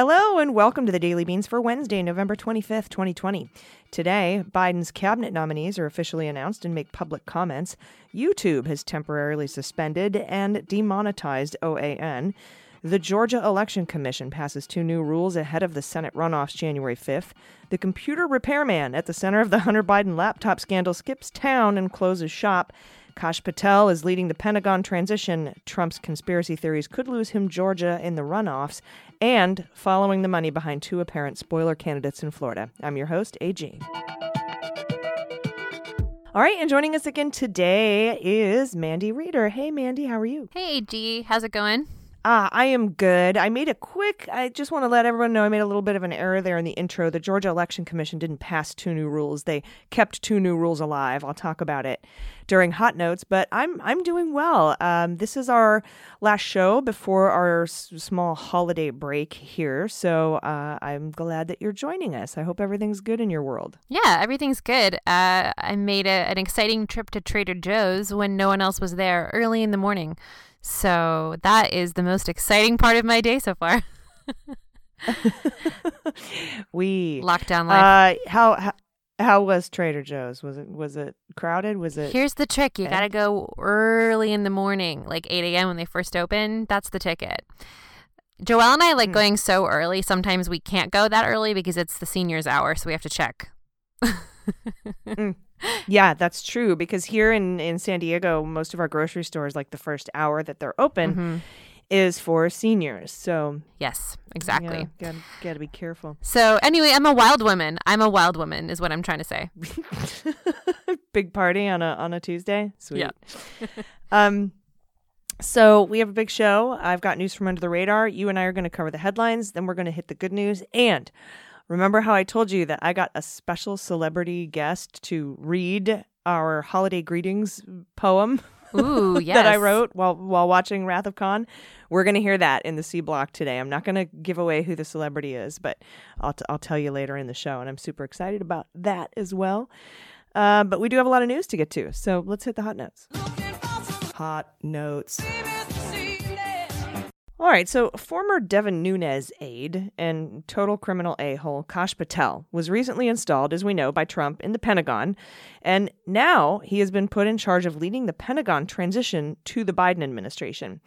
Hello and welcome to the Daily Beans for Wednesday, November 25th, 2020. Today, Biden's cabinet nominees are officially announced and make public comments. YouTube has temporarily suspended and demonetized OAN. The Georgia Election Commission passes two new rules ahead of the Senate runoffs January 5th. The computer repairman at the center of the Hunter Biden laptop scandal skips town and closes shop. Kash Patel is leading the Pentagon transition. Trump's conspiracy theories could lose him Georgia in the runoffs. And following the money behind two apparent spoiler candidates in Florida. I'm your host, AG. All right, and joining us again today is Mandy Reeder. Hey, Mandy, how are you? Hey, AG, how's it going? Ah, I am good. I made a quick, I just want to let everyone know I made a little bit of an error there in the intro. The Georgia Election Commission didn't pass two new rules. They kept two new rules alive. I'll talk about it during hot notes, but I'm I'm doing well. Um, this is our last show before our s- small holiday break here, so uh, I'm glad that you're joining us. I hope everything's good in your world. Yeah, everything's good. Uh, I made a, an exciting trip to Trader Joe's when no one else was there early in the morning. So that is the most exciting part of my day so far. we Lockdown life. uh, how, how how was Trader Joe's? Was it was it crowded? Was it Here's the trick you got to go early in the morning, like 8 a.m. when they first open. That's the ticket. Joelle and I like Hmm. going so early. Sometimes we can't go that early because it's the seniors' hour, so we have to check. Yeah, that's true because here in, in San Diego, most of our grocery stores, like the first hour that they're open, Mhm. is for seniors. So Yes, exactly. yeah, gotta, gotta be careful. So anyway, I'm a wild woman. I'm a wild woman, is what I'm trying to say. big party on a on a Tuesday. Sweet. Yeah. um. So we have a big show. I've got news from under the radar. You and I are going to cover the headlines. Then we're going to hit the good news. And remember how I told you that I got a special celebrity guest to read our holiday greetings poem. Ooh, yes. that I wrote while while watching Wrath of Khan. We're going to hear that in the C block today. I'm not going to give away who the celebrity is, but I'll t- I'll tell you later in the show, and I'm super excited about that as well. Uh, but we do have a lot of news to get to, so let's hit the hot notes. Hot notes. All right, so former Devin Nunes aide and total criminal a hole Kash Patel was recently installed, as we know, by Trump in the Pentagon. And now he has been put in charge of leading the Pentagon transition to the Biden administration.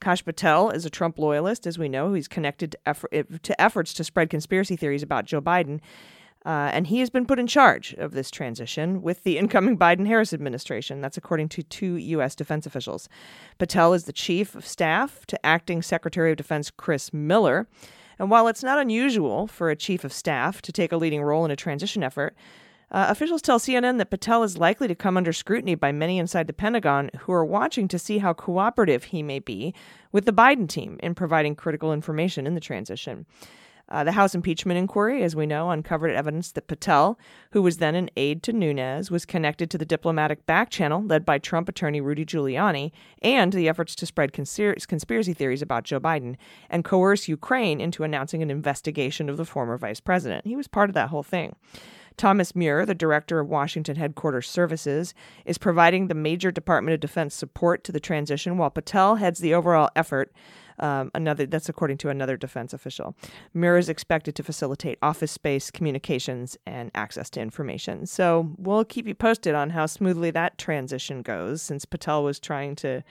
Kash Patel is a Trump loyalist, as we know. He's connected to, effort, to efforts to spread conspiracy theories about Joe Biden. Uh, and he has been put in charge of this transition with the incoming Biden Harris administration. That's according to two U.S. defense officials. Patel is the chief of staff to acting Secretary of Defense Chris Miller. And while it's not unusual for a chief of staff to take a leading role in a transition effort, uh, officials tell CNN that Patel is likely to come under scrutiny by many inside the Pentagon who are watching to see how cooperative he may be with the Biden team in providing critical information in the transition. Uh, the House impeachment inquiry, as we know, uncovered evidence that Patel, who was then an aide to Nunes, was connected to the diplomatic back channel led by Trump attorney Rudy Giuliani and the efforts to spread conspir- conspiracy theories about Joe Biden and coerce Ukraine into announcing an investigation of the former vice president. He was part of that whole thing. Thomas Muir, the director of Washington Headquarters Services, is providing the major Department of Defense support to the transition, while Patel heads the overall effort. Um, another that's according to another defense official. Muir is expected to facilitate office space, communications, and access to information. So we'll keep you posted on how smoothly that transition goes, since Patel was trying to,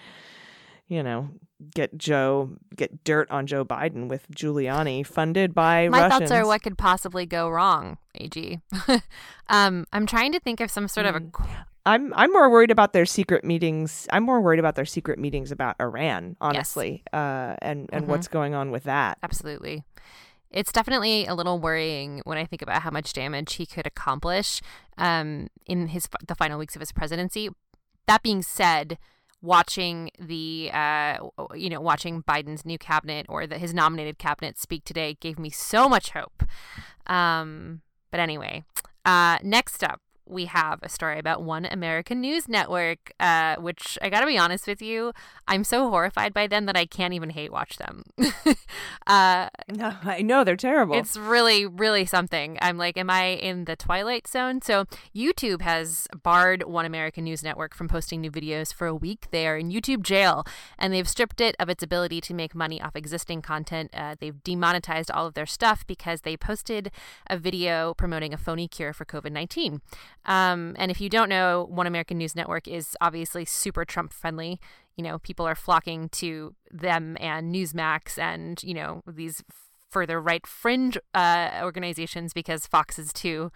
you know, get Joe get dirt on Joe Biden with Giuliani, funded by My Russians. thoughts are what could possibly go wrong, AG. um, I'm trying to think of some sort of a. I'm I'm more worried about their secret meetings. I'm more worried about their secret meetings about Iran, honestly, uh, and and Mhm. what's going on with that. Absolutely. It's definitely a little worrying when I think about how much damage he could accomplish um, in his the final weeks of his presidency. That being said, watching the uh, you know watching Biden's new cabinet or the, his nominated cabinet speak today gave me so much hope. Um, but anyway, Uh, next up, we have a story about One American News Network, uh, which I gotta be honest with you, I'm so horrified by them that I can't even hate watch them. uh, No, I know they're terrible. it's really, really something. I'm like, am I in the twilight zone? So YouTube has barred One American News Network from posting new videos for a week. They are in YouTube jail, and they've stripped it of its ability to make money off existing content. Uh, they've demonetized all of their stuff because they posted a video promoting a phony cure for COVID 19. Um, and if you don't know, One American News Network is obviously super Trump friendly. You know, people are flocking to them and Newsmax and, you know, these further right fringe uh, organizations because Fox is too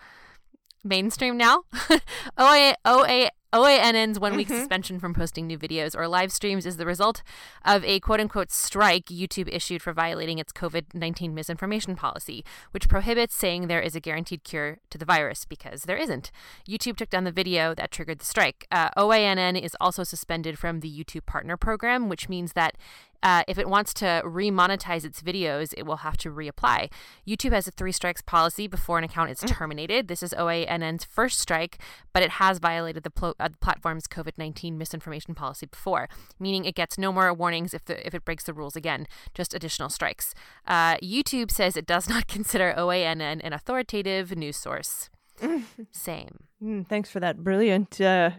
mainstream now. OA, OA, OANN's one week suspension from posting new videos or live streams is the result of a quote unquote strike YouTube issued for violating its COVID 19 misinformation policy, which prohibits saying there is a guaranteed cure to the virus because there isn't. YouTube took down the video that triggered the strike. Uh, OANN is also suspended from the YouTube Partner Program, which means that uh, if it wants to remonetize its videos, it will have to reapply. YouTube has a three strikes policy before an account is terminated. This is OANN's first strike, but it has violated the pl- uh, platform's COVID 19 misinformation policy before, meaning it gets no more warnings if, the, if it breaks the rules again, just additional strikes. Uh, YouTube says it does not consider OANN an authoritative news source. Same. Mm, thanks for that brilliant uh,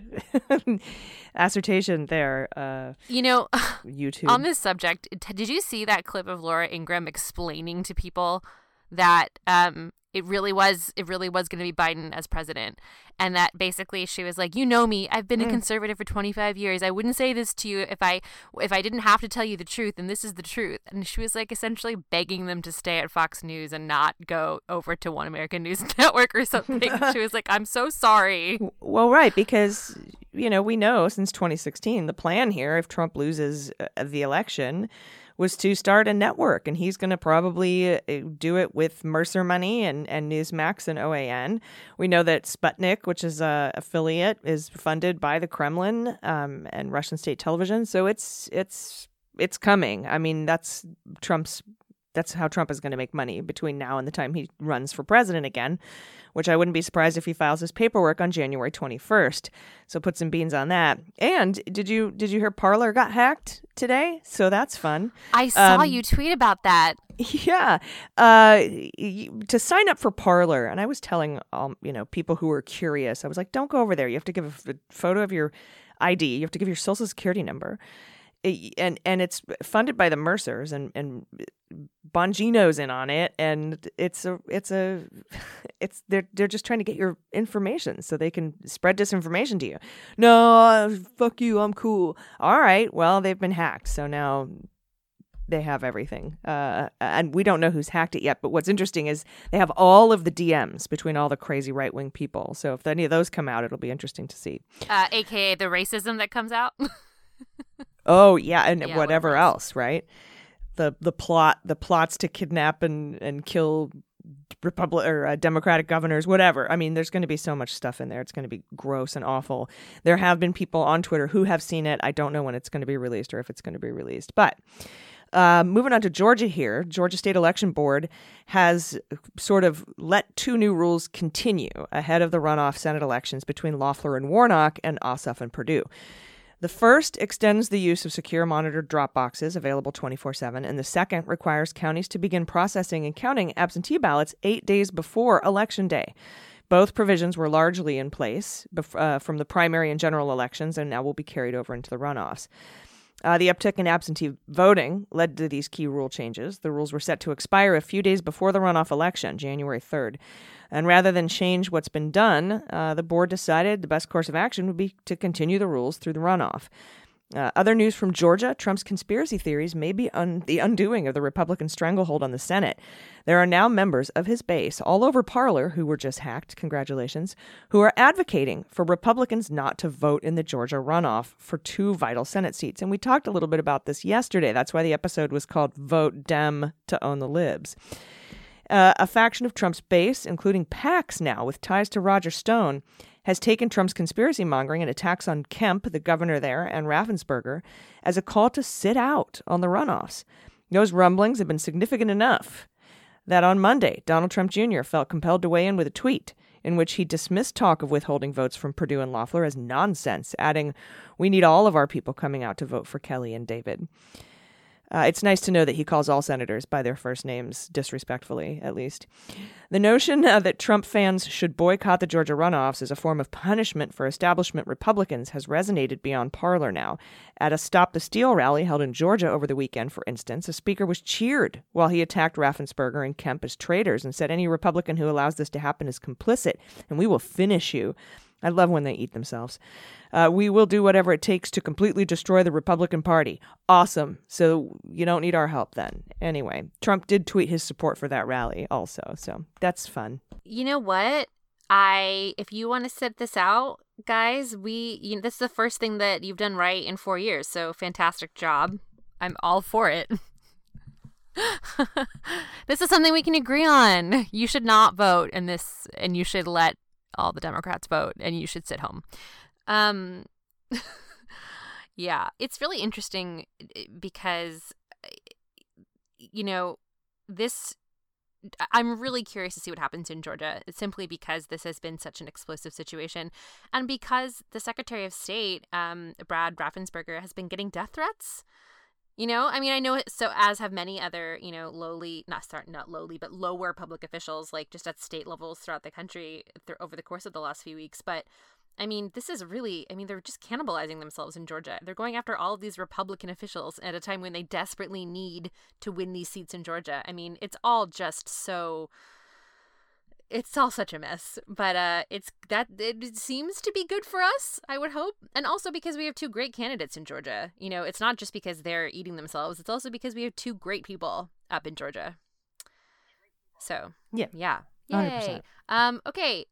assertion there, uh, You know, YouTube. on this subject, t- did you see that clip of Laura Ingraham explaining to people that um, it really was it really was going to be Biden as president, and that basically she was like, "You know me, I've been a conservative for 25 years. I wouldn't say this to you if I if I didn't have to tell you the truth, and this is the truth." And she was like essentially begging them to stay at Fox News and not go over to One American News Network or something. she was like, "I'm so sorry." Well, right, because you know we know since 2016 the plan here, if Trump loses uh, the election, was to start a network, and he's going to probably uh, do it with Mercer money and and Newsmax and OAN. We know that Sputnik, which is a affiliate, is funded by the Kremlin um, and Russian state television. So it's it's it's coming. I mean, that's Trump's. That's how Trump is going to make money between now and the time he runs for president again which I wouldn't be surprised if he files his paperwork on January 21st. So put some beans on that. And did you did you hear Parler got hacked today? So that's fun. I saw Um, you tweet about that. Yeah. Uh, to sign up for Parler, and I was telling um, you know people who were curious, I was like, don't go over there. You have to give a photo of your ID. You have to give your social security number. And and it's funded by the Mercers and and Bongino's in on it, and it's a it's a it's they're they're just trying to get your information so they can spread disinformation to you. No, fuck you, I'm cool. All right, well they've been hacked, so now they have everything. Uh, and we don't know who's hacked it yet. But what's interesting is they have all of the DMs between all the crazy right wing people. So if any of those come out, it'll be interesting to see. Uh, AKA the racism that comes out. Oh yeah, and Yeah, whatever whatever else, right? The the plot the plots to kidnap and and kill Republic or uh, Democratic governors, whatever. I mean, there's going to be so much stuff in there. It's going to be gross and awful. There have been people on Twitter who have seen it. I don't know when it's going to be released or if it's going to be released, but. Uh, moving on to Georgia here, Georgia State Election Board has sort of let two new rules continue ahead of the runoff Senate elections between Loeffler and Warnock and Ossoff and Perdue. The first extends the use of secure monitored drop boxes available 24 7, and the second requires counties to begin processing and counting absentee ballots eight days before Election Day. Both provisions were largely in place bef- uh, from the primary and general elections and now will be carried over into the runoffs. Uh, the uptick in absentee voting led to these key rule changes. The rules were set to expire a few days before the runoff election, January 3rd. And rather than change what's been done, uh, the board decided the best course of action would be to continue the rules through the runoff. Uh, other news from Georgia Trump's conspiracy theories may be un- the undoing of the Republican stranglehold on the Senate. There are now members of his base all over Parler who were just hacked, congratulations, who are advocating for Republicans not to vote in the Georgia runoff for two vital Senate seats. And we talked a little bit about this yesterday. That's why the episode was called Vote Dem to Own the Libs. Uh, a faction of Trump's base, including PACs now with ties to Roger Stone, has taken Trump's conspiracy mongering and attacks on Kemp, the governor there, and Raffensperger as a call to sit out on the runoffs. Those rumblings have been significant enough that on Monday, Donald Trump Jr. felt compelled to weigh in with a tweet. in which he dismissed talk of withholding votes from Perdue and Loeffler as nonsense, adding, We need all of our people coming out to vote for Kelly and David. Uh, it's nice to know that he calls all senators by their first names, disrespectfully, at least. The notion uh, that Trump fans should boycott the Georgia runoffs as a form of punishment for establishment Republicans has resonated beyond Parler now. At a Stop the Steal rally held in Georgia over the weekend, for instance, a speaker was cheered while he attacked Raffensperger and Kemp as traitors and said any Republican who allows this to happen is complicit, and we will finish you. I love when they eat themselves. Uh, we will do whatever it takes to completely destroy the Republican Party. Awesome. So you don't need our help then. Anyway, Trump did tweet his support for that rally also. So that's fun. You know what? I if you want to set this out, guys, we you know, this is the first thing that you've done right in 4 years. So fantastic job. I'm all for it. this is something we can agree on. You should not vote in this and you should let all the Democrats vote and you should sit home. Um yeah, it's really interesting eh, because eh, you know, this I'm really curious to see what happens in Georgia simply because this has been such an explosive situation and because the Secretary of State, um, Brad Raffensperger, has been getting death threats. You know, I mean, I know it, so as have many other, you know, lowly, not start, not lowly, but lower public officials, like just at state levels throughout the country th- over the course of the last few weeks. But I mean, this is really, I mean, they're just cannibalizing themselves in Georgia. They're going after all of these Republican officials at a time when they desperately need to win these seats in Georgia. I mean, it's all just so it's all such a mess but uh it's that it seems to be good for us i would hope and also because we have two great candidates in georgia you know it's not just because they're eating themselves it's also because we have two great people up in georgia so Yeah. yeah 100%. Yay. um okay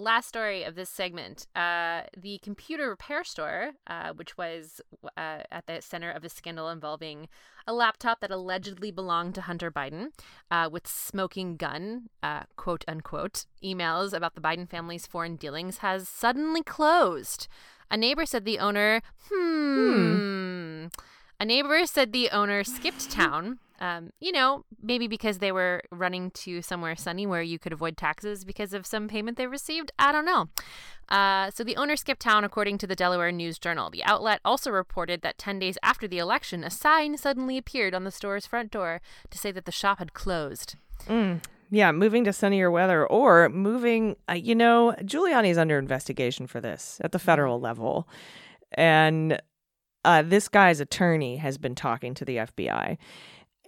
last story of this segment uh, the computer repair store uh, which was uh, at the center of a scandal involving a laptop that allegedly belonged to hunter biden uh, with smoking gun uh, quote unquote emails about the biden family's foreign dealings has suddenly closed. A neighbor said the owner hmm, a neighbor said the owner skipped town um, you know, maybe because they were running to somewhere sunny where you could avoid taxes because of some payment they received. I don't know. Uh, so the owner skipped town, according to the Delaware News Journal. The outlet also reported that 10 days after the election, a sign suddenly appeared on the store's front door to say that the shop had closed. Yeah, moving to sunnier weather or moving, uh, you know, Giuliani's under investigation for this at the federal level. And uh, this guy's attorney has been talking to the FBI.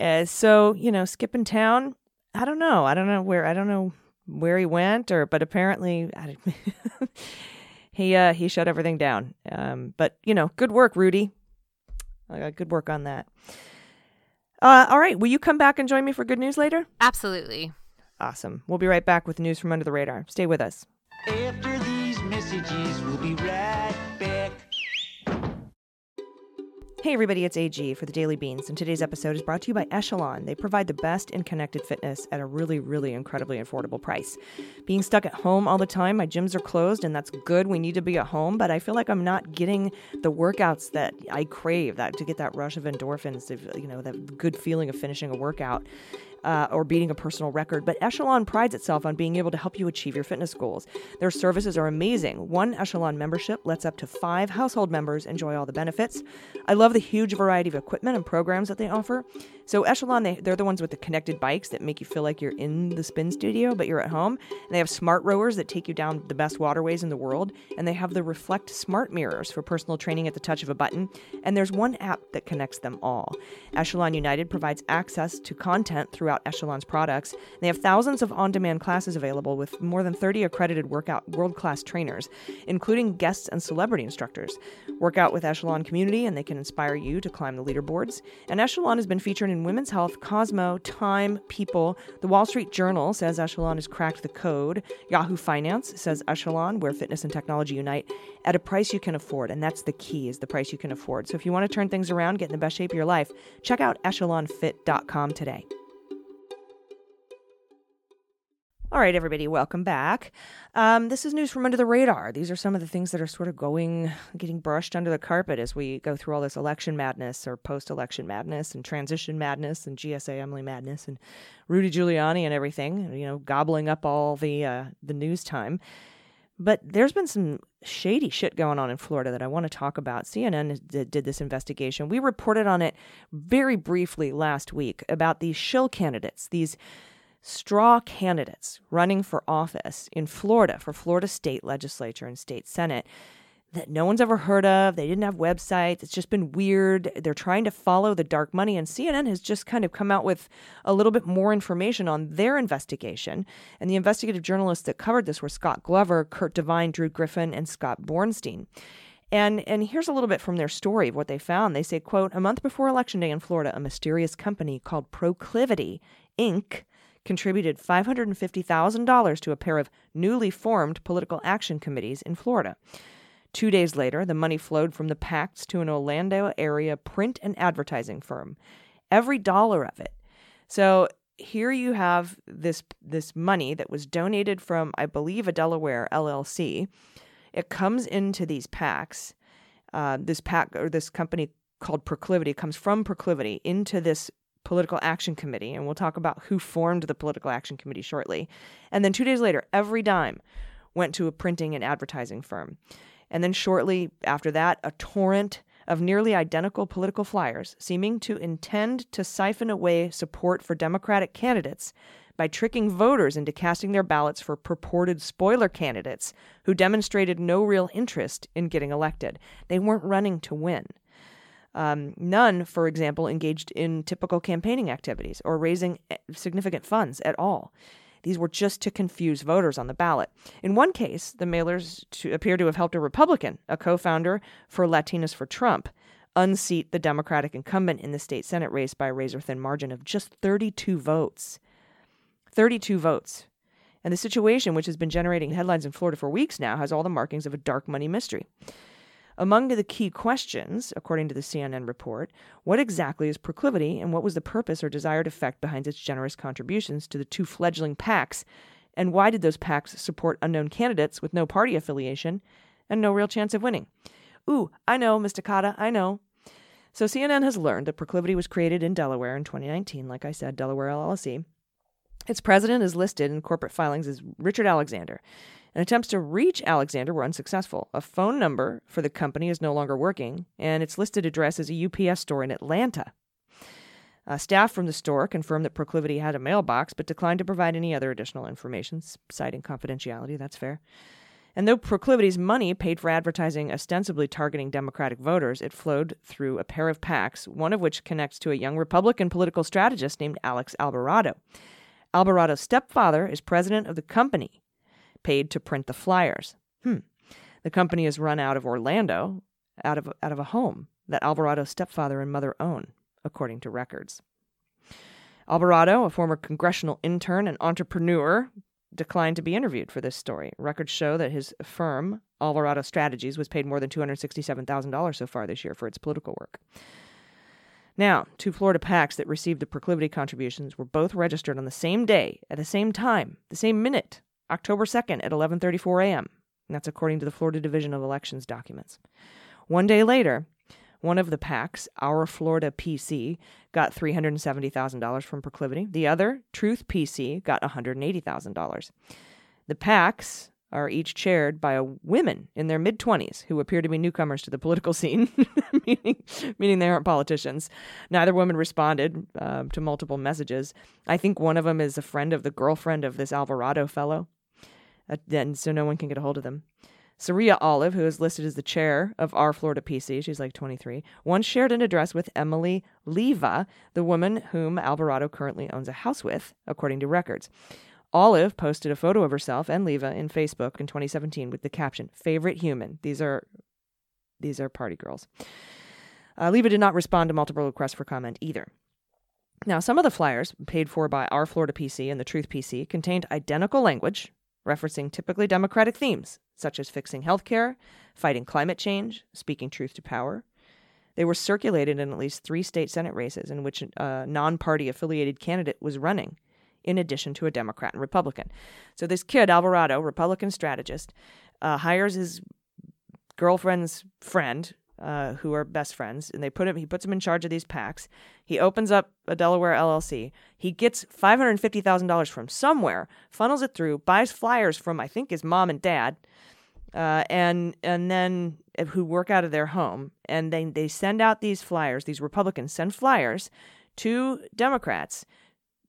Uh, so, you know, skipping town, I don't know. I don't know where, I don't know where he went or, but apparently I, he, uh, he shut everything down. Um, but, you know, good work, Rudy. Uh, good work on that. Uh, all right. Will you come back and join me for good news later? Absolutely. Awesome. We'll be right back with news from under the radar. Stay with us. After these messages, we'll be Hey, everybody, it's AG for the Daily Beans, and today's episode is brought to you by Echelon. They provide the best in connected fitness at a really, really incredibly affordable price. Being stuck at home all the time, my gyms are closed, and that's good. We need to be at home, but I feel like I'm not getting the workouts that I crave. That to get that rush of endorphins, you know, that good feeling of finishing a workout. Uh, or beating a personal record, but Echelon prides itself on being able to help you achieve your fitness goals. Their services are amazing. One Echelon membership lets up to five household members enjoy all the benefits. I love the huge variety of equipment and programs that they offer. So Echelon, they, they're the ones with the connected bikes that make you feel like you're in the spin studio, but you're at home. And they have smart rowers that take you down the best waterways in the world. And they have the Reflect smart mirrors for personal training at the touch of a button. And there's one app that connects them all. Echelon United provides access to content throughout Echelon's products. They have thousands of on demand classes available with more than 30 accredited workout world class trainers, including guests and celebrity instructors. Work out with Echelon community and they can inspire you to climb the leaderboards. And Echelon has been featured in Women's Health, Cosmo, Time, People. The Wall Street Journal says Echelon has cracked the code. Yahoo Finance says Echelon, where fitness and technology unite, at a price you can afford. And that's the key, is the price you can afford. So if you want to turn things around, get in the best shape of your life, check out echelonfit.com today. All right, everybody, welcome back. Um, this is news from under the radar. These are some of the things that are sort of going, getting brushed under the carpet as we go through all this election madness or post election madness and transition madness and GSA Emily madness and Rudy Giuliani and everything, you know, gobbling up all the, uh, the news time. But there's been some shady shit going on in Florida that I want to talk about. CNN did, this investigation. We reported on it very briefly last week about these shill candidates, these straw candidates running for office in Florida for Florida state legislature and state senate that no one's ever heard of. They didn't have websites. It's just been weird. They're trying to follow the dark money. And CNN has just kind of come out with a little bit more information on their investigation. And the investigative journalists that covered this were Scott Glover, Curt Devine, Drew Griffin, and Scott Bronstein. And and here's a little bit from their story of what they found. They say, quote, a month before election day in Florida, a mysterious company called Proclivity Inc contributed $550,000 to a pair of newly formed political action committees in Florida. Two days later, the money flowed from the PACs to an Orlando area print and advertising firm. Every dollar of it. So here you have this this money that was donated from, I believe, a Delaware LLC. It comes into these PACs. Uh, this PAC or this company called Proclivity comes from Proclivity into this Political Action Committee, and we'll talk about who formed the Political Action Committee shortly. And then two days later, every dime went to a printing and advertising firm. And then shortly after that, a torrent of nearly identical political flyers seeming to intend to siphon away support for Democratic candidates by tricking voters into casting their ballots for purported spoiler candidates who demonstrated no real interest in getting elected. They weren't running to win. Um, none, for example, engaged in typical campaigning activities or raising eh, significant funds at all. These were just to confuse voters on the ballot. In one case, the mailers to, appear to have helped a Republican, a co founder for Latinos for Trump, unseat the Democratic incumbent in the state Senate race by a razor thin margin of just 32 votes. 32 votes. And the situation, which has been generating headlines in Florida for weeks now, has all the markings of a dark money mystery. Among the key questions, according to the CNN report, what exactly is proclivity and what was the purpose or desired effect behind its generous contributions to the two fledgling PACs? And why did those PACs support unknown candidates with no party affiliation and no real chance of winning? Ooh, I know, Mr. Kotter, I know. So CNN has learned that Proclivity was created in Delaware in 2019, like I said, Delaware LLC. Its president is listed in corporate filings as Richard Alexander and attempts to reach Alexander were unsuccessful. A phone number for the company is no longer working, and its listed address is a UPS store in Atlanta. Uh, staff from the store confirmed that Proclivity had a mailbox, but declined to provide any other additional information, citing confidentiality. That's fair. And though Proclivity's money paid for advertising ostensibly targeting Democratic voters, it flowed through a pair of PACs, one of which connects to a young Republican political strategist named Alex Alvarado. Alvarado's stepfather is president of the company paid to print the flyers. Hmm. The company is run out of Orlando, out of, out of a home that Alvarado's stepfather and mother own, according to records. Alvarado, a former congressional intern and entrepreneur, declined to be interviewed for this story. Records show that his firm, Alvarado Strategies, was paid more than $267,000 so far this year for its political work. Now, two Florida PACs that received the proclivity contributions were both registered on the same day, at the same time, the same minute October 2nd at 11:34 a.m. That's according to the Florida Division of Elections documents. One day later, one of the PACs, Our Florida PC, got $370,000 from Proclivity. The other, Truth PC, got $180,000. The PACs are each chaired by women in their mid 20s who appear to be newcomers to the political scene, meaning, meaning they aren't politicians. Neither woman responded uh, to multiple messages. I think one of them is a friend of the girlfriend of this Alvarado fellow then so no one can get a hold of them. Saria Olive, who is listed as the chair of our Florida PC, she's like 23, once shared an address with Emily Leva, the woman whom Alvarado currently owns a house with, according to records. Olive posted a photo of herself and Leva in Facebook in 2017 with the caption "Favorite human." These are these are party girls. Uh, Leva did not respond to multiple requests for comment either. Now, some of the flyers paid for by our Florida PC and the Truth PC contained identical language referencing typically Democratic themes, such as fixing healthcare, fighting climate change, speaking truth to power. They were circulated in at least three state Senate races in which a non party affiliated candidate was running. in addition to a Democrat and Republican. So this kid, Alvarado, Republican strategist, uh, hires his girlfriend's friend, uh, who are best friends, and they put him. He puts him in charge of these packs. He opens up a Delaware LLC. He gets five hundred fifty thousand dollars from somewhere, funnels it through, buys flyers from I think his mom and dad, uh, and and then uh, who work out of their home, and they they send out these flyers. These Republicans send flyers to Democrats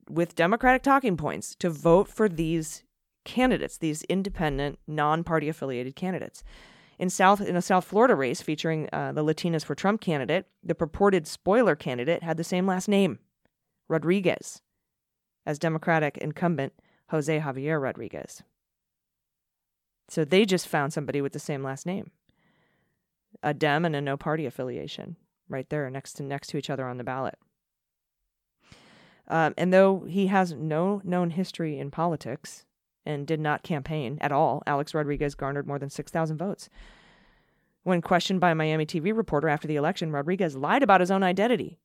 with Democratic talking points to vote for these candidates, these independent, non-party affiliated candidates. In South in a South Florida race featuring uh, the Latinas for Trump candidate, the purported spoiler candidate had the same last name, Rodriguez, as Democratic incumbent Jose Javier Rodriguez. So they just found somebody with the same last name, a Dem and a no party affiliation, right there next to next to each other on the ballot. Um, and though he has no known history in politics, and did not campaign at all, Alex Rodriguez garnered more than 6,000 votes. When questioned by a Miami TV reporter after the election, Rodriguez lied about his own identity.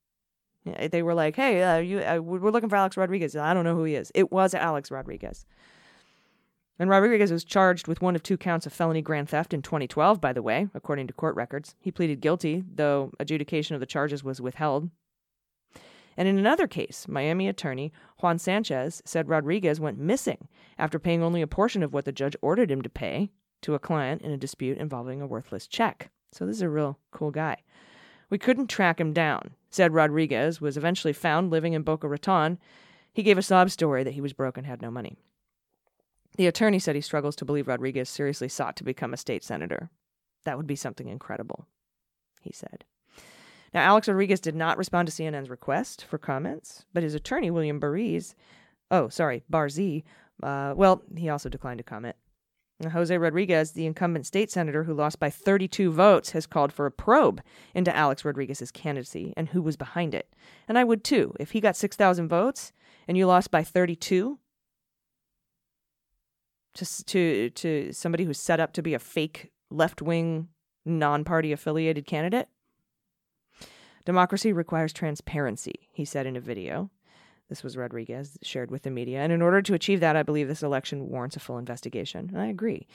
They were like, "Hey, uh, you, uh, we're looking for Alex Rodriguez. I don't know who he is." It was Alex Rodriguez. And Rodriguez was charged with one of two counts of felony grand theft in 2012, by the way, according to court records. He pleaded guilty, though adjudication of the charges was withheld and in another case, Miami attorney Juan Sanchez said Rodriguez went missing after paying only a portion of what the judge ordered him to pay to a client in a dispute involving a worthless check. So this is a real cool guy. We couldn't track him down, said Rodriguez was eventually found living in Boca Raton. He gave a sob story that he was broke and had no money. The attorney said he struggles to believe Rodriguez seriously sought to become a state senator. That would be something incredible, he said. Now, Alex Rodriguez did not respond to CNN's request for comments, but his attorney, William Bariz, oh, sorry, Barzee, uh, well, he also declined to comment. Now, Jose Rodriguez, the incumbent state senator who lost by 32 votes, has called for a probe into Alex Rodriguez's candidacy and who was behind it. And I would too. If he got 6,000 votes and you lost by 32 to, to, to somebody who's set up to be a fake left wing, non party affiliated candidate, Democracy requires transparency, he said in a video. This was Rodriguez shared with the media. And in order to achieve that, I believe this election warrants a full investigation. And I agree.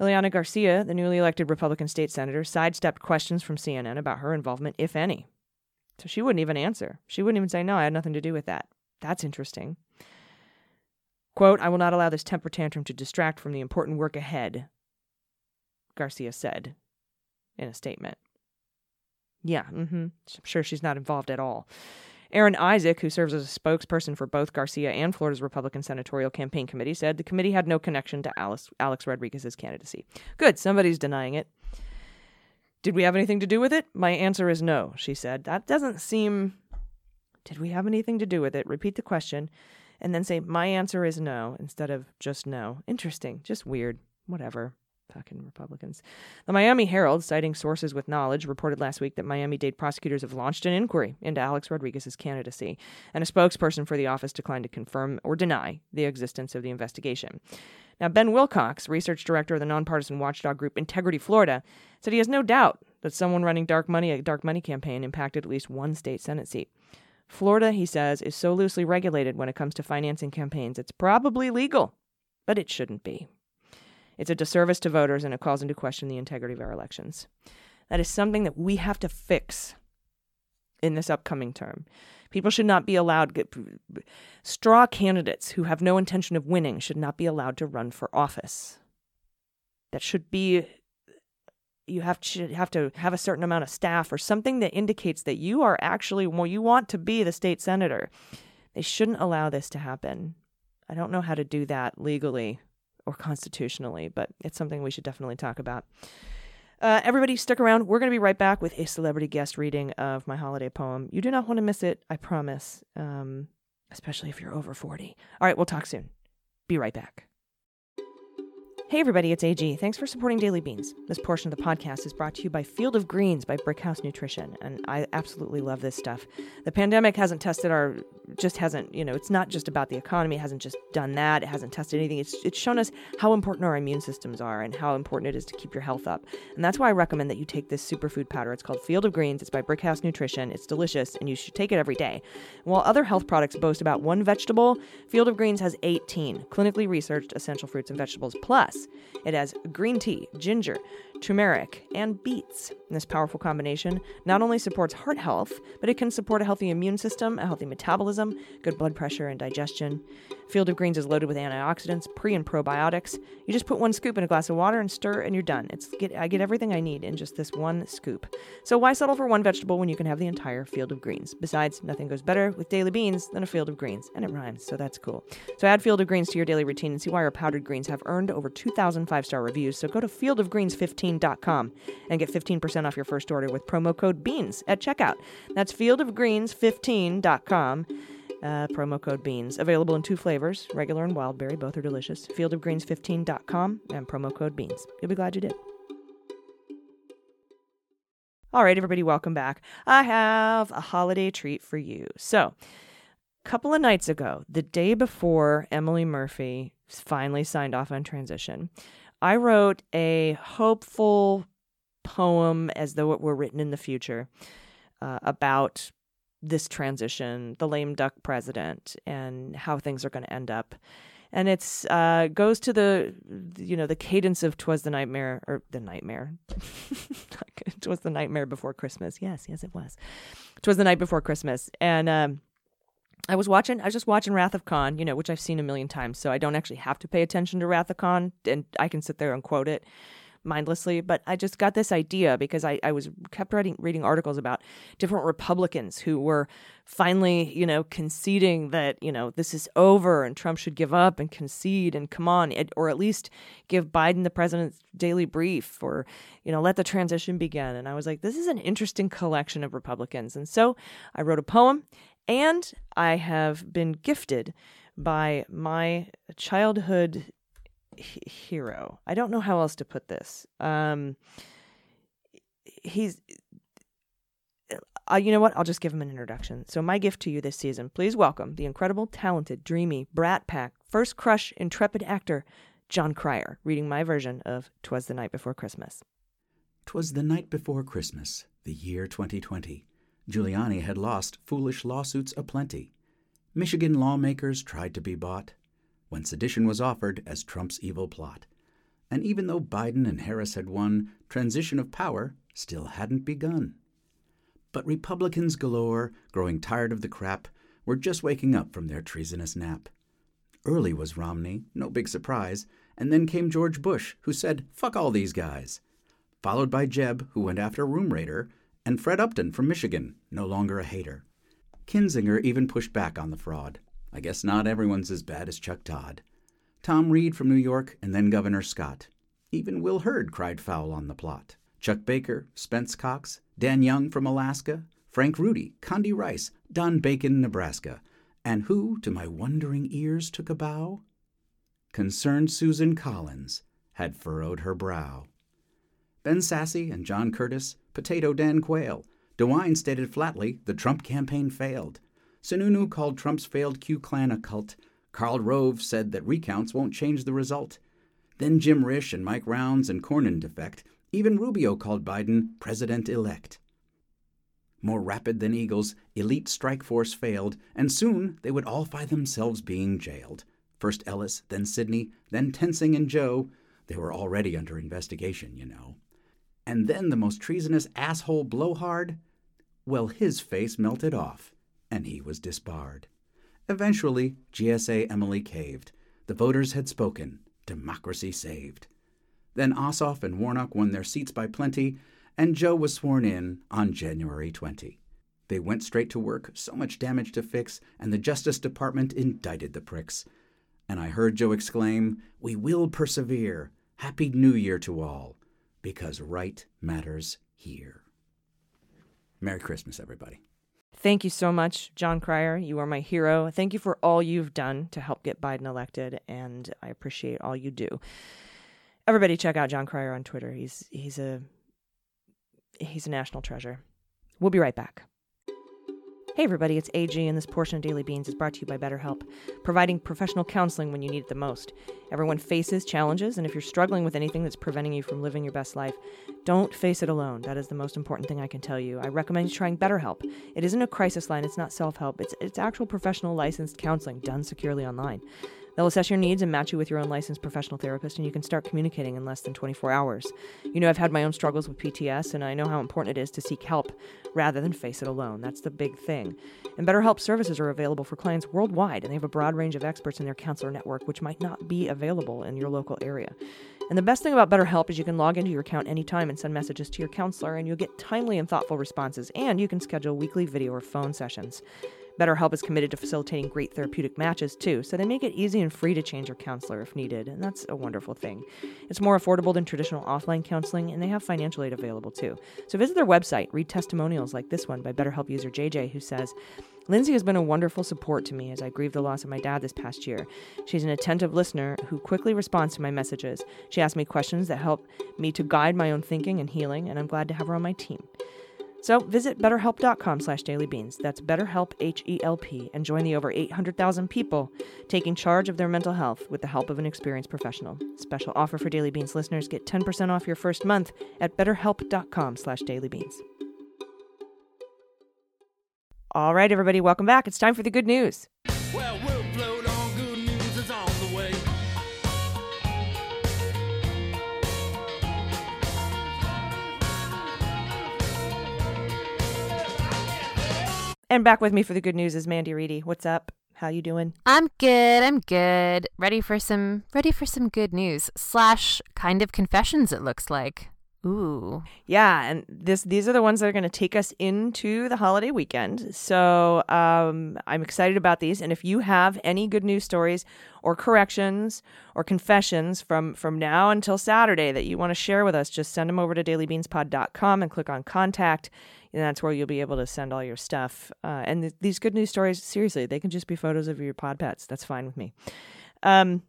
Ileana Garcia, the newly elected Republican state senator, sidestepped questions from CNN about her involvement, if any. So she wouldn't even answer. She wouldn't even say, no, I had nothing to do with that. That's interesting. Quote, I will not allow this temper tantrum to distract from the important work ahead, Garcia said in a statement. Yeah, mm-hmm. I'm sure she's not involved at all. Erin Isaac, who serves as a spokesperson for both Garcia and Florida's Republican Senatorial Campaign Committee, said the committee had no connection to Alice, Alex Rodriguez's candidacy. Good, somebody's denying it. Did we have anything to do with it? My answer is no, she said. That doesn't seem. Did we have anything to do with it? Repeat the question and then say, My answer is no, instead of just no. Interesting, just weird. Whatever. Fucking Republicans. The Miami Herald, citing sources with knowledge, reported last week that Miami Dade prosecutors have launched an inquiry into Alex Rodriguez's candidacy, and a spokesperson for the office declined to confirm or deny the existence of the investigation. Now, Ben Wilcox, research director of the nonpartisan watchdog group Integrity Florida, said he has no doubt that someone running dark money a dark money campaign impacted at least one state senate seat. Florida, he says, is so loosely regulated when it comes to financing campaigns, it's probably legal, but it shouldn't be. It's a disservice to voters and it calls into question the integrity of our elections. That is something that we have to fix in this upcoming term. People should not be allowed straw candidates who have no intention of winning should not be allowed to run for office. That should be you have to have to have a certain amount of staff or something that indicates that you are actually well you want to be the state senator. They shouldn't allow this to happen. I don't know how to do that legally or constitutionally, but it's something we should definitely talk about. Uh, everybody, stick around. We're going to be right back with a celebrity guest reading of my holiday poem. You do not want to miss it, I promise, um, especially if you're over 40. All right, we'll talk soon. Be right back. Hey everybody, it's AG. Thanks for supporting Daily Beans. This portion of the podcast is brought to you by Field of Greens by Brickhouse Nutrition, and I absolutely love this stuff. The pandemic hasn't tested our just hasn't, you know, it's not just about the economy, it hasn't just done that, it hasn't tested anything. It's it's shown us how important our immune systems are and how important it is to keep your health up. And that's why I recommend that you take this superfood powder. It's called Field of Greens. It's by Brickhouse Nutrition. It's delicious and you should take it every day. While other health products boast about one vegetable, Field of Greens has 18 clinically researched essential fruits and vegetables plus it has green tea, ginger, turmeric, and beets. This powerful combination not only supports heart health, but it can support a healthy immune system, a healthy metabolism, good blood pressure, and digestion. Field of Greens is loaded with antioxidants, pre and probiotics. You just put one scoop in a glass of water and stir, and you're done. It's get I get everything I need in just this one scoop. So why settle for one vegetable when you can have the entire field of greens? Besides, nothing goes better with daily beans than a field of greens, and it rhymes, so that's cool. So add field of greens to your daily routine and see why our powdered greens have earned over 2,000 five-star reviews. So go to fieldofgreens15.com and get 15% off your first order with promo code BEANS at checkout. That's fieldofgreens15.com. Uh, promo code BEANS. Available in two flavors, regular and wild berry. Both are delicious. Fieldofgreens15.com and promo code BEANS. You'll be glad you did. All right, everybody, welcome back. I have a holiday treat for you. So, a couple of nights ago, the day before Emily Murphy finally signed off on transition, I wrote a hopeful poem as though it were written in the future uh, about this transition, the lame duck president, and how things are going to end up. And it's uh, goes to the you know the cadence of "Twas the Nightmare" or the Nightmare. "Twas the Nightmare Before Christmas." Yes, yes, it was. "Twas the Night Before Christmas," and um, I was watching. I was just watching Wrath of Khan, you know, which I've seen a million times, so I don't actually have to pay attention to Wrath of Khan, and I can sit there and quote it mindlessly, but I just got this idea because I, I was kept reading reading articles about different Republicans who were finally, you know, conceding that, you know, this is over and Trump should give up and concede and come on, or at least give Biden the president's daily brief or, you know, let the transition begin. And I was like, this is an interesting collection of Republicans. And so I wrote a poem and I have been gifted by my childhood hero. I don't know how else to put this. Um, he's. Uh, you know what? I'll just give him an introduction. So, my gift to you this season, please welcome the incredible, talented, dreamy, brat pack, first crush, intrepid actor, Jon Cryer, reading my version of "Twas the Night Before Christmas." "Twas the night before Christmas, the year 2020. Giuliani had lost foolish lawsuits aplenty. Michigan lawmakers tried to be bought when sedition was offered as Trump's evil plot. And even though Biden and Harris had won, transition of power still hadn't begun. But Republicans galore, growing tired of the crap, were just waking up from their treasonous nap. Early was Romney, no big surprise, and then came George Bush, who said, fuck all these guys. Followed by Jeb, who went after Room Raider, and Fred Upton from Michigan, no longer a hater. Kinzinger even pushed back on the fraud. I guess not everyone's as bad as Chuck Todd. Tom Reed from New York, and then Governor Scott. Even Will Hurd cried foul on the plot. Chuck Baker, Spence Cox, Dan Young from Alaska, Frank Rudy, Condi Rice, Don Bacon, Nebraska, and who, to my wondering ears, took a bow? Concerned Susan Collins had furrowed her brow. Ben Sasse and John Curtis, Potato Dan Quayle, DeWine stated flatly the Trump campaign failed. Sununu called Trump's failed Q clan a cult. Karl Rove said that recounts won't change the result. Then Jim Risch and Mike Rounds and Cornyn defect. Even Rubio called Biden president elect. More rapid than eagles, elite strike force failed, and soon they would all find themselves being jailed. First Ellis, then Sidney, then Toensing and Joe. They were already under investigation, you know. And then the most treasonous asshole Blowhard? Well, his face melted off and he was disbarred. Eventually, GSA Emily caved. The voters had spoken. Democracy saved. Then Ossoff and Warnock won their seats by plenty, and Joe was sworn in on January 20. They went straight to work, so much damage to fix, and the Justice Department indicted the pricks. And I heard Joe exclaim, We will persevere. Happy New Year to all, because right matters here. Merry Christmas, everybody. Thank you so much, Jon Cryer. You are my hero. Thank you for all you've done to help get Biden elected, and I appreciate all you do. Everybody check out Jon Cryer on Twitter. He's he's a he's a national treasure. We'll be right back. Hey everybody, it's AG, and this portion of Daily Beans is brought to you by BetterHelp, providing professional counseling when you need it the most. Everyone faces challenges, and if you're struggling with anything that's preventing you from living your best life, don't face it alone. That is the most important thing I can tell you. I recommend trying BetterHelp. It isn't a crisis line, it's not self-help. It's it's actual professional licensed counseling done securely online. They'll assess your needs and match you with your own licensed professional therapist, and you can start communicating in less than 24 hours. You know, I've had my own struggles with PTS, and I know how important it is to seek help rather than face it alone. That's the big thing. And BetterHelp services are available for clients worldwide, and they have a broad range of experts in their counselor network, which might not be available in your local area. And the best thing about BetterHelp is you can log into your account anytime and send messages to your counselor, and you'll get timely and thoughtful responses, and you can schedule weekly video or phone sessions. BetterHelp is committed to facilitating great therapeutic matches too, so they make it easy and free to change your counselor if needed, and that's a wonderful thing. It's more affordable than traditional offline counseling, and they have financial aid available too. So visit their website, read testimonials like this one by BetterHelp user JJ, who says, Lindsay has been a wonderful support to me as I grieve the loss of my dad this past year. She's an attentive listener who quickly responds to my messages. She asks me questions that help me to guide my own thinking and healing, and I'm glad to have her on my team. So visit betterhelp.com slash dailybeans. That's betterhelp, H-E-L-P, and join the over 800,000 people taking charge of their mental health with the help of an experienced professional. Special offer for Daily Beans listeners. Get 10% off your first month at betterhelp.com slash dailybeans. All right, everybody, welcome back. It's time for the good news. Well, And back with me for the good news is Mandy Reeder. What's up? How you doing? I'm good. I'm good. Ready for some ready for some good news. Slash kind of confessions it looks like. Ooh. Yeah, and this these are the ones that are going to take us into the holiday weekend. So um, I'm excited about these. And if you have any good news stories or corrections or confessions from from now until Saturday that you want to share with us, just send them over to dailybeanspod.com and click on contact. And that's where you'll be able to send all your stuff. Uh, and th- these good news stories, seriously, they can just be photos of your pod pets. That's fine with me. Um,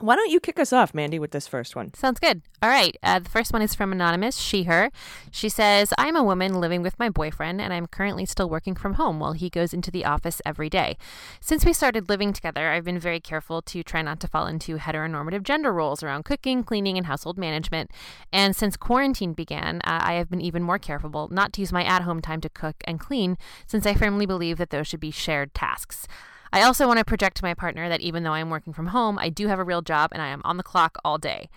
why don't you kick us off, Mandy, with this first one? Sounds good. All right. Uh, the first one is from Anonymous, she, her. She says, I'm a woman living with my boyfriend, and I'm currently still working from home while he goes into the office every day. Since we started living together, I've been very careful to try not to fall into heteronormative gender roles around cooking, cleaning, and household management. And since quarantine began, uh, I have been even more careful not to use my at home time to cook and clean, since I firmly believe that those should be shared tasks. I also want to project to my partner that even though I'm working from home, I do have a real job and I am on the clock all day.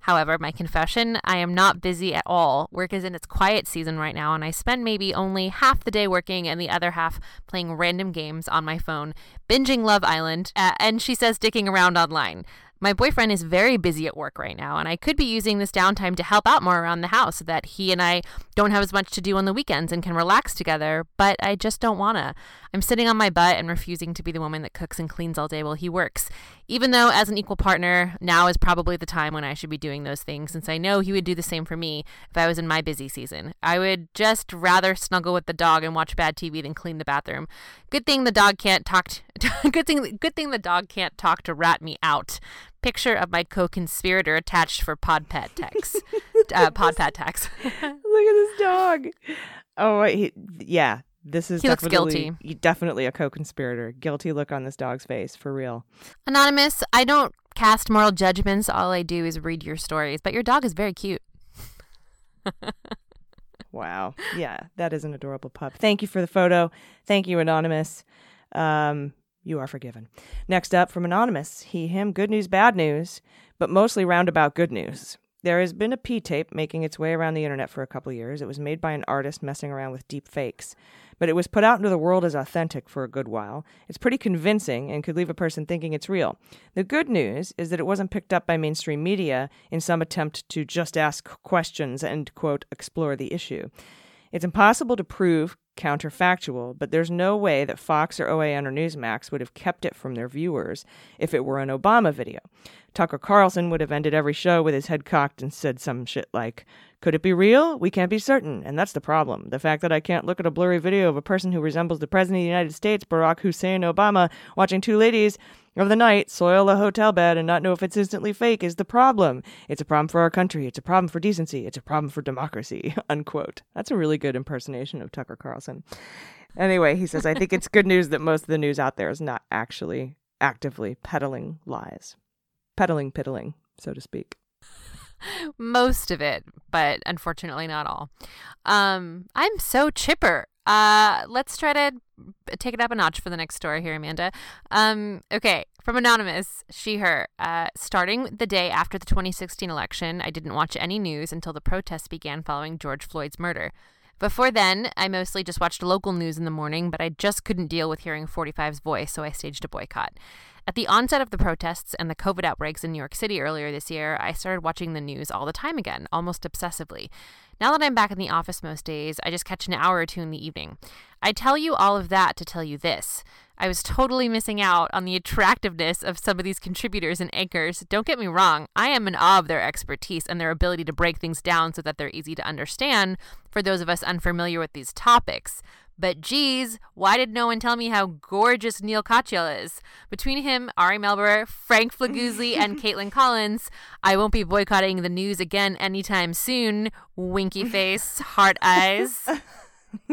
However, my confession, I am not busy at all. Work is in its quiet season right now, and I spend maybe only half the day working and the other half playing random games on my phone, binging Love Island, uh, and she says dicking around online. My boyfriend is very busy at work right now, and I could be using this downtime to help out more around the house so that he and I don't have as much to do on the weekends and can relax together, but I just don't wanna. I'm sitting on my butt and refusing to be the woman that cooks and cleans all day while he works. Even though, as an equal partner, now is probably the time when I should be doing those things, since I know he would do the same for me if I was in my busy season. I would just rather snuggle with the dog and watch bad TV than clean the bathroom. Good thing the dog can't talk. To, good thing. Good thing the dog can't talk to rat me out. Picture of my co-conspirator attached for pod pet text. uh, text. Look at this dog. Oh, he, yeah. This is He looks definitely guilty. definitely a co-conspirator. Guilty look on this dog's face for real. Anonymous, I don't cast moral judgments. All I do is read your stories, but your dog is very cute. Wow. Yeah, that is an adorable pup. Thank you for the photo. Thank you, Anonymous. Um, you are forgiven. Next up from Anonymous, he, him, good news, bad news, but mostly roundabout good news. There has been a P tape making its way around the internet for a couple years. It was made by an artist messing around with deep fakes, but it was put out into the world as authentic for a good while. It's pretty convincing and could leave a person thinking it's real. The good news is that it wasn't picked up by mainstream media in some attempt to just ask questions and, quote, explore the issue. It's impossible to prove counterfactual, but there's no way that Fox or OAN or Newsmax would have kept it from their viewers if it were an Obama video. Tucker Carlson would have ended every show with his head cocked and said some shit like, Could it be real? We can't be certain. And that's the problem. The fact that I can't look at a blurry video of a person who resembles the President of the United States, Barack Hussein Obama, watching two ladies of the night, soil a hotel bed, and not know if it's instantly fake is the problem. It's a problem for our country. It's a problem for decency. It's a problem for democracy. Unquote. That's a really good impersonation of Tucker Carlson. Anyway, he says, I think it's good news that most of the news out there is not actually actively peddling lies, peddling, piddling, so to speak. Most of it, but unfortunately not all. Um, I'm so chipper. Uh, let's try to take it up a notch for the next story here, Amanda. Um, okay, from Anonymous, she, her. Uh, starting the day after the 2016 election, I didn't watch any news until the protests began following George Floyd's murder. Before then, I mostly just watched local news in the morning, but I just couldn't deal with hearing 45's voice, so I staged a boycott. At the onset of the protests and the COVID outbreaks in New York City earlier this year, I started watching the news all the time again, almost obsessively. Now that I'm back in the office most days, I just catch an hour or two in the evening. I tell you all of that to tell you this. I was totally missing out on the attractiveness of some of these contributors and anchors. Don't get me wrong, I am in awe of their expertise and their ability to break things down so that they're easy to understand for those of us unfamiliar with these topics. But geez, why did no one tell me how gorgeous Neal Katyal is? Between him, Ari Melber, Frank Figliuzzi, and Kaitlan Collins, I won't be boycotting the news again anytime soon. Winky face, heart eyes.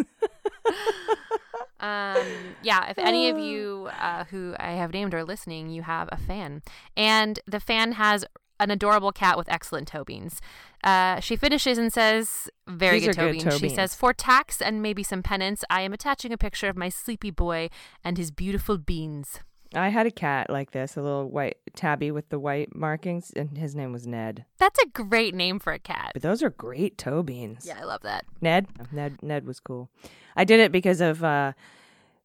um, yeah, if any of you uh, who I have named are listening, you have a fan. And the fan has an adorable cat with excellent toe beans. Uh, she finishes and says, Very These good toe good beans. toe She says. For tax and maybe some penance, I am attaching a picture of my sleepy boy and his beautiful beans. I had a cat like this, a little white tabby with the white markings, and his name was Ned. That's a great name for a cat. But those are great toe beans. Yeah, I love that. Ned? Ned Ned was cool. I did it because of uh,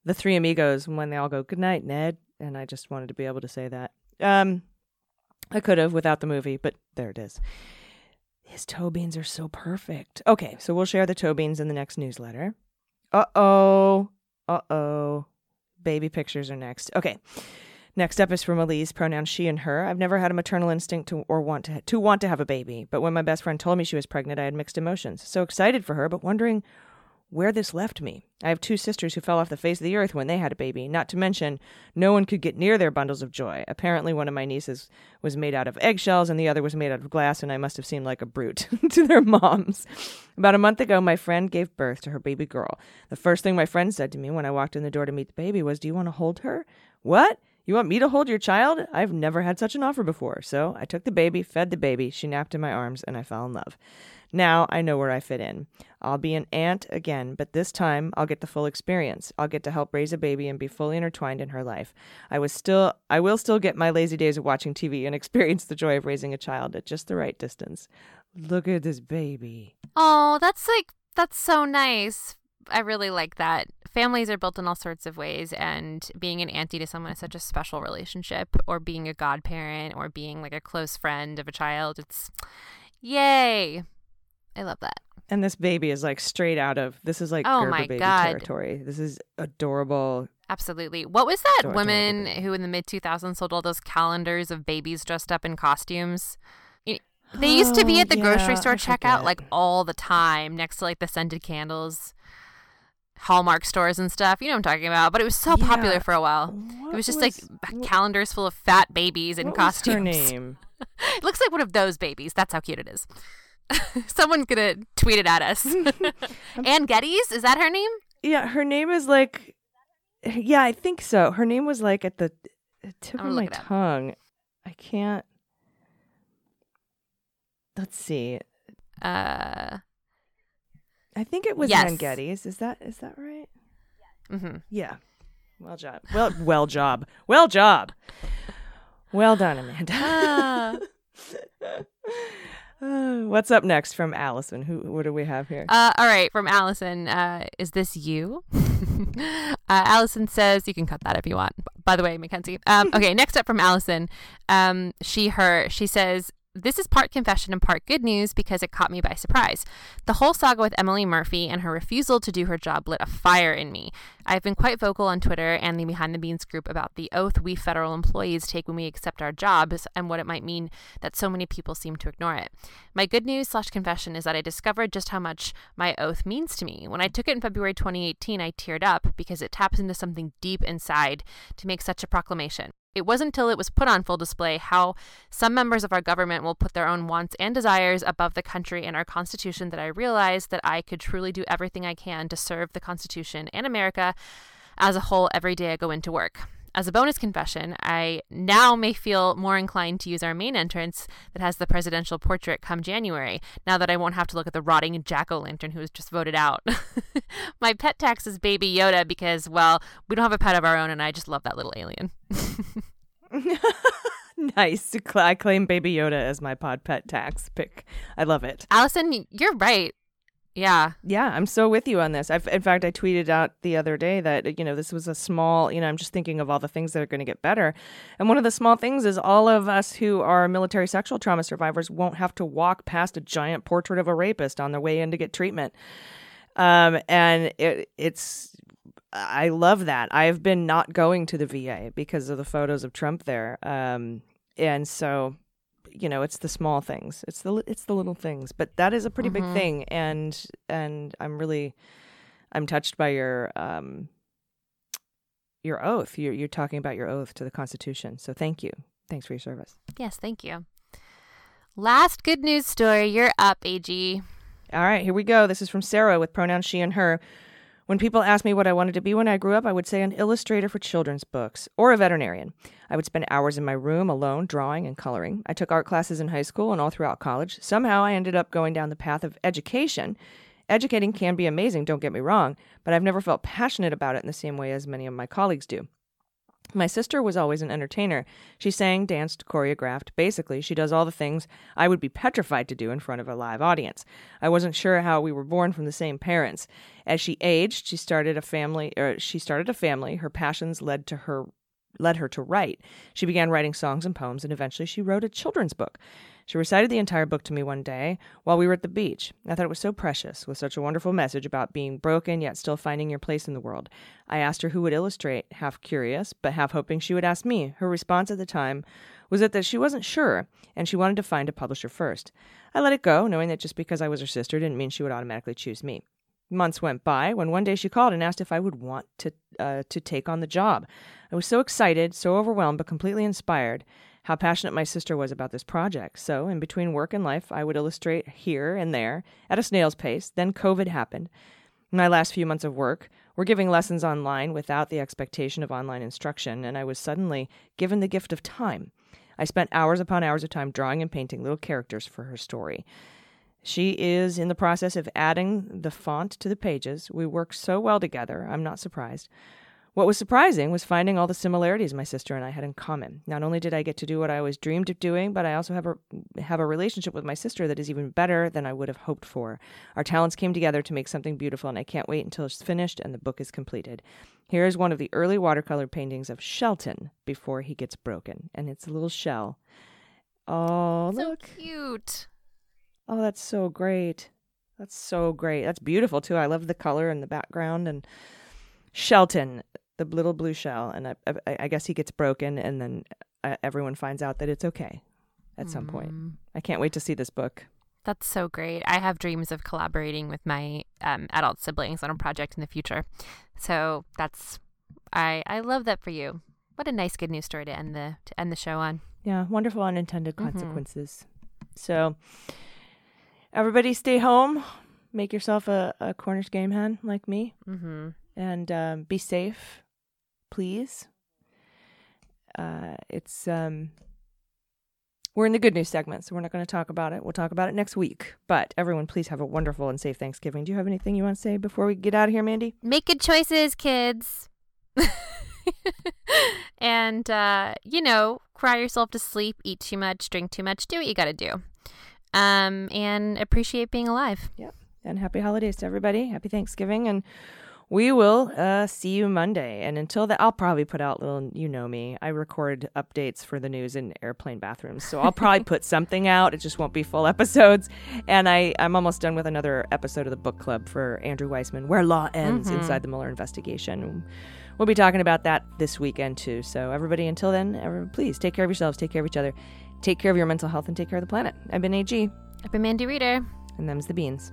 the three amigos when they all go, Good night, Ned. And I just wanted to be able to say that. Um I could have without the movie, but there it is. His toe beans are so perfect. Okay, so we'll share the toe beans in the next newsletter. Uh oh. Uh oh. Baby pictures are next. Okay. Next up is from Elise, pronouns she and her. I've never had a maternal instinct to or want to to want to have a baby, but when my best friend told me she was pregnant, I had mixed emotions. So excited for her, but wondering where this left me. I have two sisters who fell off the face of the earth when they had a baby, not to mention no one could get near their bundles of joy. Apparently, one of my nieces was made out of eggshells and the other was made out of glass, and I must have seemed like a brute to their moms. About a month ago, my friend gave birth to her baby girl. The first thing my friend said to me when I walked in the door to meet the baby was, Do you want to hold her? What? You want me to hold your child? I've never had such an offer before. So I took the baby, fed the baby, she napped in my arms, and I fell in love. Now I know where I fit in. I'll be an aunt again, but this time I'll get the full experience. I'll get to help raise a baby and be fully intertwined in her life. I was still I will still get my lazy days of watching TV and experience the joy of raising a child at just the right distance. Look at this baby. Oh, that's like, that's so nice. I really like that. Families are built in all sorts of ways, and being an auntie to someone is such a special relationship, or being a godparent, or being like a close friend of a child. It's yay. I love that. And this baby is like straight out of this is like Oh Gerber my baby God. territory. This is adorable. Absolutely. What was that Ador- woman baby. who in the mid 2000s sold all those calendars of babies dressed up in costumes? They used to be Oh, at the grocery yeah, store checkout like all the time next to like the scented candles, Hallmark stores and stuff. You know what I'm talking about. But it was so popular for a while. What it was just was- like what- calendars full of fat babies in costumes. her name? It looks like one of those babies. That's how cute it is. Someone's gonna tweet it at us. Anne Geddes, is that her name? Yeah, her name is like Yeah, I think so. Her name was like at the tip of my tongue. I can't Let's see. Uh, I think it was Yes. Anne Geddes. Is that is that right? Mm-hmm. Yeah. Well job. Well well job. Well job. Well done, Amanda. Uh, what's up next from Allison? Who what do we have here? Uh, all right, from Allison. Uh, is this you? uh, Allison says you can cut that if you want. By the way, Mackenzie. Um, okay, next up from Allison. Um, she, her. She says. This is part confession and part good news because it caught me by surprise. The whole saga with Emily Murphy and her refusal to do her job lit a fire in me. I've been quite vocal on Twitter and the Behind the Beans group about the oath we federal employees take when we accept our jobs and what it might mean that so many people seem to ignore it. My good news slash confession is that I discovered just how much my oath means to me. When I took it in February 2018, I teared up because it taps into something deep inside to make such a proclamation. It wasn't until it was put on full display how some members of our government will put their own wants and desires above the country and our Constitution that I realized that I could truly do everything I can to serve the Constitution and America as a whole every day I go into work. As a bonus confession, I now may feel more inclined to use our main entrance that has the presidential portrait come January, now that I won't have to look at the rotting jack o' lantern who was just voted out. My pet tax is Baby Yoda because, well, we don't have a pet of our own and I just love that little alien. nice. I claim Baby Yoda as my pod pet tax pick. I love it. Allison, you're right. Yeah. Yeah, I'm so with you on this. I've, in fact, I tweeted out the other day that, you know, this was a small, you know, I'm just thinking of all the things that are going to get better. And one of the small things is all of us who are military sexual trauma survivors won't have to walk past a giant portrait of a rapist on their way in to get treatment. Um, and it, it's, I love that. I've been not going to the VA because of the photos of Trump there. Um, and so you know it's the small things it's the it's the little things but that is a pretty Mhm. big thing and and i'm really i'm touched by your um your oath you're, you're talking about your oath to the constitution so thank you thanks for your service Yes, thank you. Last good news story. You're up, AG. all right here we go this is from sarah with pronouns she and her when people asked me what I wanted to be when I grew up, I would say an illustrator for children's books or a veterinarian. I would spend hours in my room alone, drawing and coloring. I took art classes in high school and all throughout college. Somehow I ended up going down the path of education. Educating can be amazing, don't get me wrong, but I've never felt passionate about it in the same way as many of my colleagues do. My sister was always an entertainer. She sang, danced, choreographed. Basically, she does all the things I would be petrified to do in front of a live audience. I wasn't sure how we were born from the same parents. As she aged, she started a family. Or she started a family. Her passions led to her led her to write. She began writing songs and poems, and eventually she wrote a children's book. She recited the entire book to me one day while we were at the beach. I thought it was so precious, with such a wonderful message about being broken yet still finding your place in the world. I asked her who would illustrate, half curious, but half hoping she would ask me. Her response at the time was that, that she wasn't sure, and she wanted to find a publisher first. I let it go, knowing that just because I was her sister didn't mean she would automatically choose me. Months went by when one day she called and asked if I would want to uh, to take on the job. I was so excited, so overwhelmed, but completely inspired. How passionate my sister was about this project. So, in between work and life, I would illustrate here and there at a snail's pace. Then COVID happened. My last few months of work were giving lessons online without the expectation of online instruction, and I was suddenly given the gift of time. I spent hours upon hours of time drawing and painting little characters for her story. She is in the process of adding the font to the pages. We work so well together, I'm not surprised. What was surprising was finding all the similarities my sister and I had in common. Not only did I get to do what I always dreamed of doing, but I also have a have a relationship with my sister that is even better than I would have hoped for. Our talents came together to make something beautiful, and I can't wait until it's finished and the book is completed. Here is one of the early watercolor paintings of Shelton before he gets broken, and it's a little shell. Oh, So look. cute. Oh, that's so great. That's so great. That's beautiful too. I love the color and the background and Shelton, the little blue shell, and I, I, I guess he gets broken, and then uh, everyone finds out that it's okay at some point. Mm, I can't wait to see this book. That's so great. I have dreams of collaborating with my um, adult siblings on a project in the future. So that's I I love that for you. What a nice good news story to end the to end the show on. Yeah, wonderful unintended Mhm. consequences. So, everybody, stay home. Make yourself a, a Cornish game hen like me. Mm-hmm. and um, be safe, please. Uh, it's um, we're in the good news segment, so we're not going to talk about it. We'll talk about it next week. But everyone, please have a wonderful and safe Thanksgiving. Do you have anything you want to say before we get out of here, Mandy? Make good choices, kids. and uh, you know, cry yourself to sleep, eat too much, drink too much, do what you got to do. Um, and appreciate being alive. Yep. And happy holidays to everybody. Happy Thanksgiving, and we will uh, see you Monday. And until that, I'll probably put out little. You know me. I record updates for the news in airplane bathrooms, so I'll probably put something out. It just won't be full episodes. And I, I'm almost done with another episode of the book club for Andrew Weissmann, where law ends Mhm. inside the Mueller investigation. We'll be talking about that this weekend too. So everybody, until then, ever, please take care of yourselves, take care of each other, take care of your mental health, and take care of the planet. I've been AG, I've been Mandy Reeder. and them's the beans.